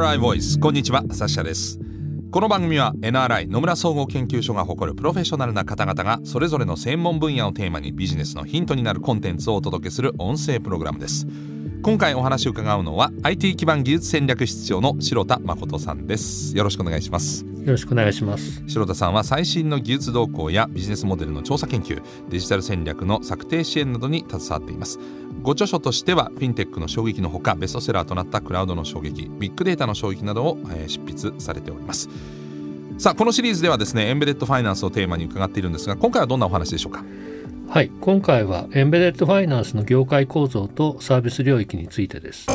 NRI ボイスこんにちはサッシャです。この番組は NRI 野村総合研究所が誇るプロフェッショナルな方々がそれぞれの専門分野をテーマにビジネスのヒントになるコンテンツをお届けする音声プログラムです。今回お話を伺うのは IT 基盤技術戦略室長の白田誠さんです。よろしくお願いします。よろしくお願いします。白田さんは最新の技術動向やビジネスモデルの調査研究デジタル戦略の策定支援などに携わっていますご著書としてはフィンテックの衝撃のほかベストセラーとなったクラウドの衝撃ビッグデータの衝撃などを、えー、執筆されております。さあこのシリーズではですねエンベデッドファイナンスをテーマに伺っているんですが今回はどんなお話でしょうか？はい今回はエンベデッドファイナンスの業界構造とサービス領域についてです。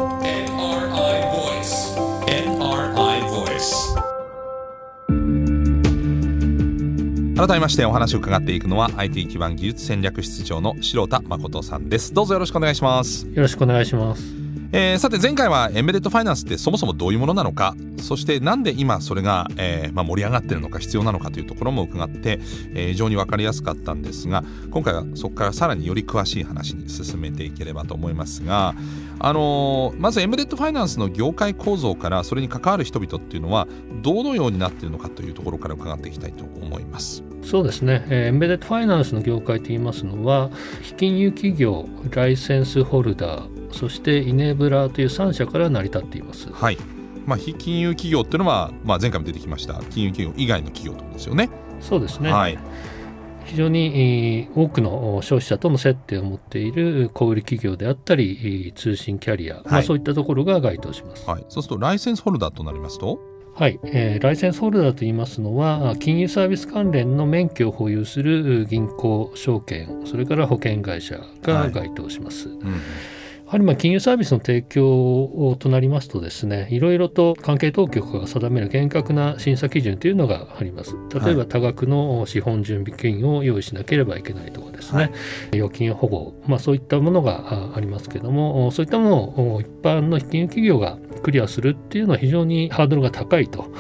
改めましてお話を伺っていくのは IT 基盤技術戦略室長の白田誠さんです。どうぞよろしくお願いします。よろしくお願いします。えー、さて前回はエンベデッドファイナンスってそもそもどういうものなのかそしてなんで今それが、えーまあ、盛り上がってるのか必要なのかというところも伺って、えー、非常に分かりやすかったんですが今回はそこからさらにより詳しい話に進めていければと思いますが、あのー、まずエンベデッドファイナンスの業界構造からそれに関わる人々っていうのはどのようになっているのかというところから伺っていきたいと思います。そうですね、えー、エンベデッドファイナンスの業界といいますのは非金融企業ライセンスホルダーそしてイネブラーという3社から成り立っています。はいまあ、非金融企業っていうのは、まあ、前回も出てきました金融企業以外の企業とですよね。そうですね、はい、非常に多くの消費者との接点を持っている小売企業であったり通信キャリア、はい、まあ、そういったところが該当します、はい、そうするとライセンスホルダーとなりますと？はい、えー、ライセンスホルダーといいますのは金融サービス関連の免許を保有する銀行証券それから保険会社が該当します。はいうんやはりまあ金融サービスの提供となりますとですねいろいろと関係当局が定める厳格な審査基準というのがあります。例えば多額の資本準備金を用意しなければいけないとかですね、はい、預金保護、まあ、そういったものがありますけどもそういったものを一般の金融企業がクリアするっていうのは非常にハードルが高いと。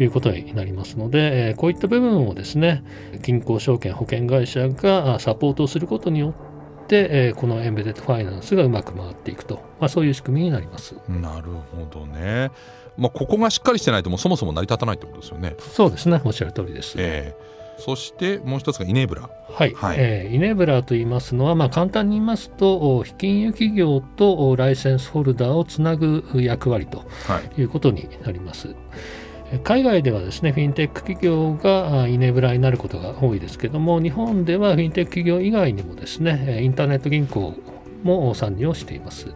いうことになりますので、こういった部分をですね、銀行証券保険会社がサポートをすることによっ、えー、このエンベデッドファイナンスがうまく回っていくと、まあ、そういう仕組みになります。なるほどね。まあ、ここがしっかりしてないともうそもそも成り立たないってことですよね。そうですねおっしゃる通りです。えー、そしてもう一つがイネブラ。はい、はい、えー、イネブラと言いますのは、まあ、簡単に言いますと非金融企業とライセンスホルダーをつなぐ役割ということになります。はい海外ではですねフィンテック企業がイネブラになることが多いですけども日本ではフィンテック企業以外にもですねインターネット銀行も参入をしています。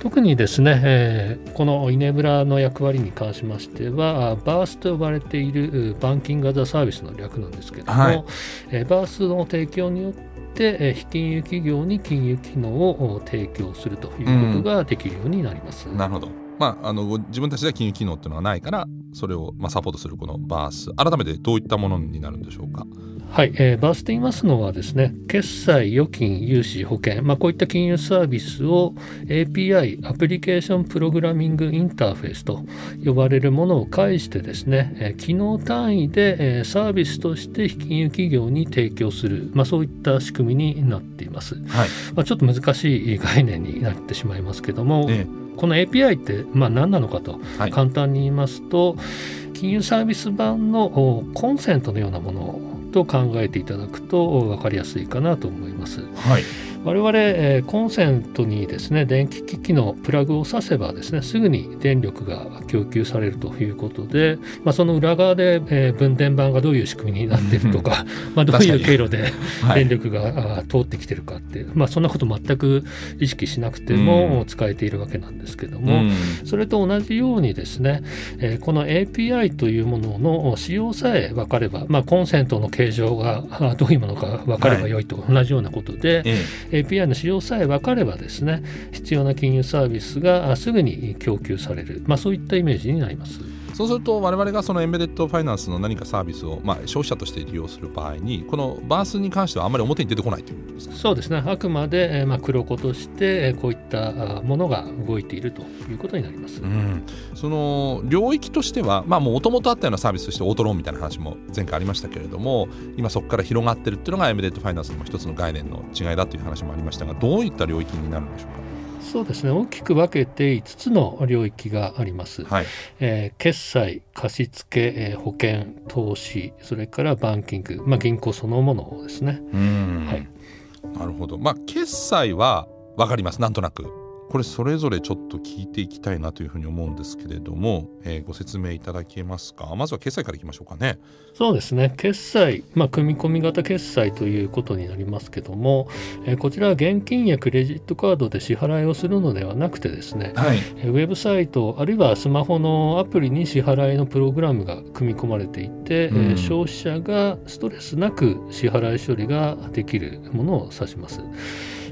特にですね、えー、このイネブラの役割に関しましては、バースと呼ばれているバンキング・アザ・サービスの略なんですけども、はい、えー、バースの提供によって、えー、非金融企業に金融機能を提供するということができるようになります。うん、なるほどまあ、あの自分たちでは金融機能っていうのはないからそれをまあサポートするこのバース。改めてどういったものになるんでしょうか？はい、えー、バースと言いますのはですね決済預金融資保険、まあ、こういった金融サービスを API アプリケーションプログラミングインターフェースと呼ばれるものを介してですね、えー、機能単位で、えー、サービスとして金融企業に提供する、まあ、そういった仕組みになっています。はい。まあ、ちょっと難しい概念になってしまいますけども、ええこの API ってまあ何なのかと簡単に言いますと、はい、金融サービス版のコンセントのようなものと考えていただくと分かりやすいかなと思います。はい我々、えー、コンセントにですね電気機器のプラグを挿せばですねすぐに電力が供給されるということで、まあ、その裏側で、えー、分電盤がどういう仕組みになっているとか まあどういう経路で電力が、はい、通ってきてるかって、まあ、そんなこと全く意識しなくても使えているわけなんですけども、それと同じようにですね、えー、この API というものの使用さえ分かれば、まあ、コンセントの形状がどういうものか分かればよいと同じようなことで、はい API の使用さえ分かればですね必要な金融サービスがすぐに供給される、まあ、そういったイメージになります。そうすると我々がそのエンベデッドファイナンスの何かサービスを、まあ、消費者として利用する場合にこのバースに関してはあまり表に出てこないということですか？そうですね。あくまで、まあ、黒子としてこういったものが動いているということになります、うん、その領域としてはもともとあったようなサービスとしてオートローンみたいな話も前回ありましたけれども今そこから広がってるっていうのがエンベデッドファイナンスの一つの概念の違いだという話もありましたがどういった領域になるんでしょうか？そうですね。大きく分けて5つの領域があります、はい。えー、決済貸付、えー、保険投資それからバンキング、まあ、銀行そのものですね。はい、なるほど。まあ決済は分かります。なんとなくこれそれぞれちょっと聞いていきたいなというふうに思うんですけれども、えー、ご説明いただけますか？まずは決済からいきましょうかね。そうですね。決済、まあ、組み込み型決済ということになりますけども、えー、こちらは現金やクレジットカードで支払いをするのではなくてですね、はい、えー、ウェブサイトあるいはスマホのアプリに支払いのプログラムが組み込まれていて、うん、えー、消費者がストレスなく支払い処理ができるものを指します。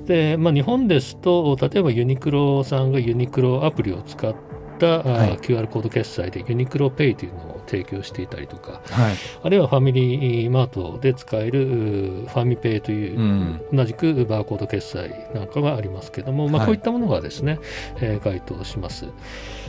で、まあ、日本ですと例えばユニクロさんがユニクロアプリを使った、はい、QR コード決済でユニクロペイというのを提供していたりとか、はい、あるいはファミリーマートで使えるファミペイという、うん、同じくバーコード決済なんかがありますけども、まあ、こういったものがですね、はい、えー、該当します。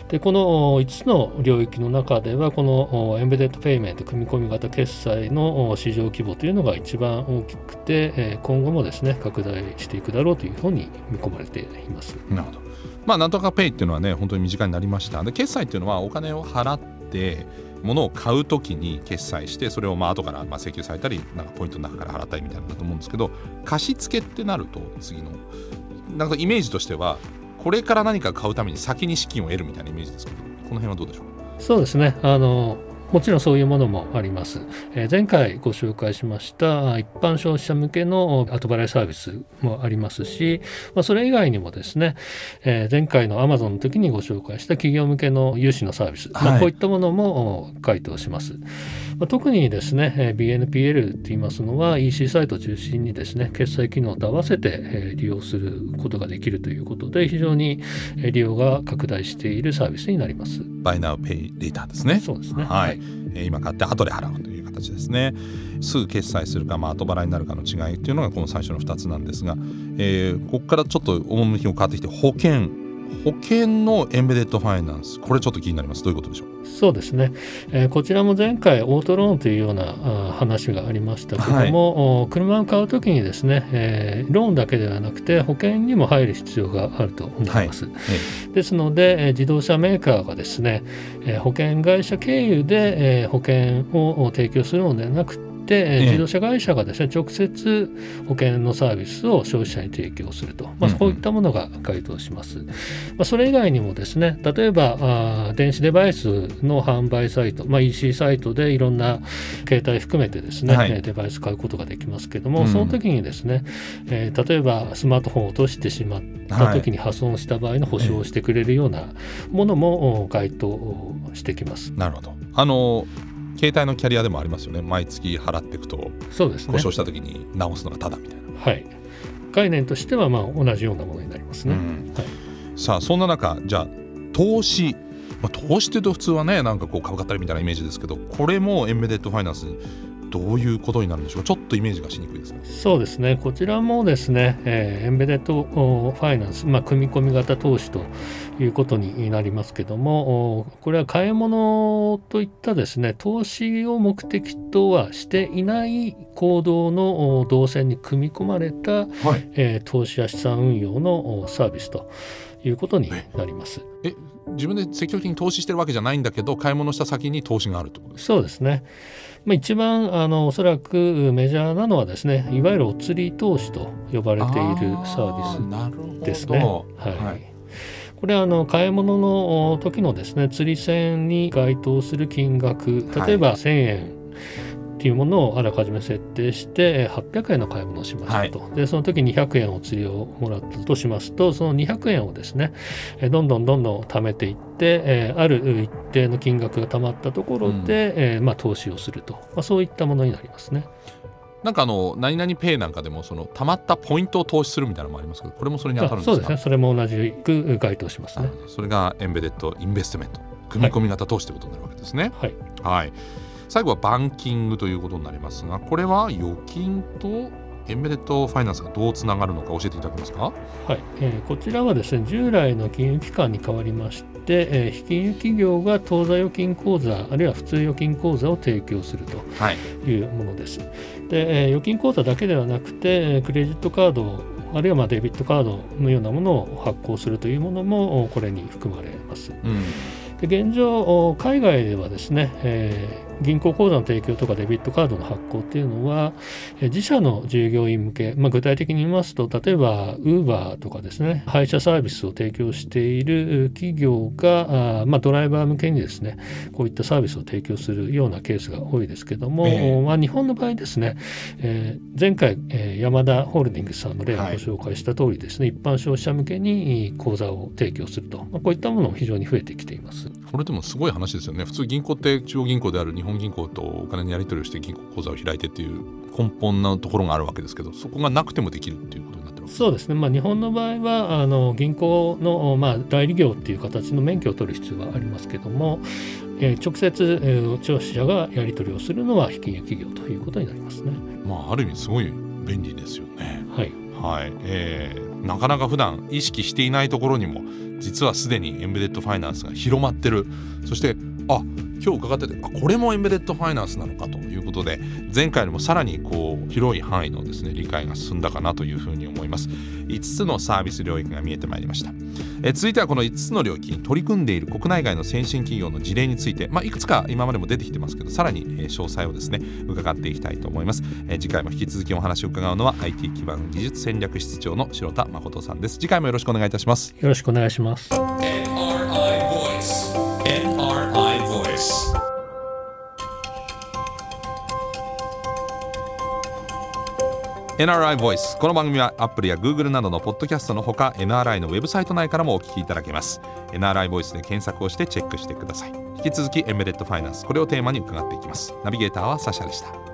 でこの5つの領域の中ではこのエンベデッドペイメント組み込み型決済の市場規模というのが一番大きくて今後もですね拡大していくだろうというふうに見込まれています。なるほど。まあ、なんとかペイっていうのはね本当に身近になりました。で決済っていうのはお金を払って物を買うときに決済してそれをまあ後からまあ請求されたりなんかポイントの中から払ったりみたいなんだと思うんですけど貸付ってなると次のなんかイメージとしてはこれから何か買うために先に資金を得るみたいなイメージですけどこの辺はどうでしょう？そうですね。あのもちろんそういうものもあります。えー、前回ご紹介しました一般消費者向けの後払いサービスもありますし、まあ、それ以外にもですね、えー、前回の Amazon の時にご紹介した企業向けの融資のサービス、はい、まあ、こういったものも該当します。まあ、特にですね、え BNPL といいますのは EC サイト中心にですね決済機能と合わせて、え利用することができるということで非常に利用が拡大しているサービスになります。Buy Now Pay Later ですね。そうですね。はい。え今買って後で払うという形ですね。すぐ決済するか、まあ、後払いになるかの違いっていうのがこの最初の2つなんですが、えー、ここからちょっと趣が変わってきて保険保険のエンベデッドファイナンス。これちょっと気になります。どういうことでしょう？そうですね、えー、こちらも前回オートローンというようなあ話がありましたけども、はい、車を買うときにですね、えー、ローンだけではなくて保険にも入る必要があると思います、はい、ですので、えー、自動車メーカーがですね、えー、保険会社経由で、えー、保険を提供するのではなくてて、自動車会社がですね直接保険のサービスを消費者に提供すると、まあ、こういったものが該当します。まあ、それ以外にもですね例えばあ電子デバイスの販売サイト、まあ、EC サイトでいろんな携帯含めてですね、はい、デバイス買うことができますけども、その時にですね、えー、例えばスマートフォンを落としてしまった時に破損した場合の保証をしてくれるようなものも該当してきます。なるほど。あの携帯のキャリアでもありますよね。毎月払っていくとそうです、ね、故障した時に直すのがただみたいな。はい。概念としてはまあ同じようなものになりますね、うん。はい、さあそんな中じゃあ投資。まあ、投資っていうと普通はねなんかこう株買ったりみたいなイメージですけどこれもエンベデッドファイナンスどういうことになるんでしょうちょっとイメージがしにくいですね。そうですねこちらもですね、えー、エンベデッドファイナンス、まあ、組み込み型投資ということになりますけどもこれは買い物といったですね投資を目的とはしていない行動の動線に組み込まれた、はい、えー、投資や資産運用のサービスということになります。え自分で積極的に投資してるわけじゃないんだけど買い物した先に投資があるとそうですね。まあ、一番あのおそらくメジャーなのはですねいわゆるお釣り投資と呼ばれているサービスですね。はい、はい。これはあの買い物の時のですね釣り銭に該当する金額例えば1000円っていうものをあらかじめ設定して800円の買い物をしましたと、はい、でその時200円お釣りをもらったとしますとその200円をですねどんどんどんどん貯めていってある一定の金額が貯まったところで、うん、まあ、投資をすると、まあ、そういったものになりますね。なんかあの何々ペイなんかでもそのたまったポイントを投資するみたいなのもありますけどこれもそれに当たるんですか？そうですね。それも同じく該当しますね。それがエンベデッドインベストメント。組み込み型投資ということになるわけですね。はい、はい最後はバンキングということになりますがこれは預金とエンベデッドファイナンスがどうつながるのか教えていただけますか、はいえー、こちらはですね従来の金融機関に代わりまして、えー、金融企業が当座預金口座あるいは普通預金口座を提供するというものです。はい、で、えー、預金口座だけではなくてクレジットカードあるいはまあデビットカードのようなものを発行するというものもこれに含まれます。うんで現状、海外ではですね、えー、銀行口座の提供とかデビットカードの発行っていうのは、自社の従業員向け、まあ、具体的に言いますと、例えば、ウーバーとかですね、配車サービスを提供している企業が、あまあ、ドライバー向けにですね、こういったサービスを提供するようなケースが多いですけども、えー、まあ、日本の場合ですね、えー、前回、えマダホールディングスさんの例をご紹介した通りですね、はい、一般消費者向けに口座を提供すると、まあ、こういったものも非常に増えてきています。これでもすごい話ですよね。普通銀行って中央銀行である日本銀行とお金のやり取りをして銀行口座を開いてっていう根本のところがあるわけですけどそこがなくてもできるっていうことになってます。そうですね、まあ、日本の場合はあの銀行の、まあ、代理業っていう形の免許を取る必要がありますけども、えー、直接、えー、消費者がやり取りをするのは非金融企業ということになりますね。まあ、ある意味すごい便利ですよね。はい、はい。えー、なかなか普段意識していないところにも実はすでにエンベデッドファイナンスが広まってる。そしてあ今日伺っててあこれもエンベデッドファイナンスなのかということで前回よりもさらにこう広い範囲のですね理解が進んだかなというふうに思います。5つのサービス領域が見えてまいりました。え続いてはこの5つの領域に取り組んでいる国内外の先進企業の事例について、まあ、いくつか今までも出てきてますけどさらに詳細をですね伺っていきたいと思います。え次回も引き続きお話を伺うのは IT 基盤技術戦略室長の白田誠さんです。次回もよろしくお願いいたします。よろしくお願いします NRI Voice この番組は Apple や Google などのポッドキャストのほか NRI のウェブサイト内からもお聞きいただけます。NRI Voice で検索をしてチェックしてください。引き続きエンベレットファイナンスこれをテーマに伺っていきます。ナビゲーターはサシャでした。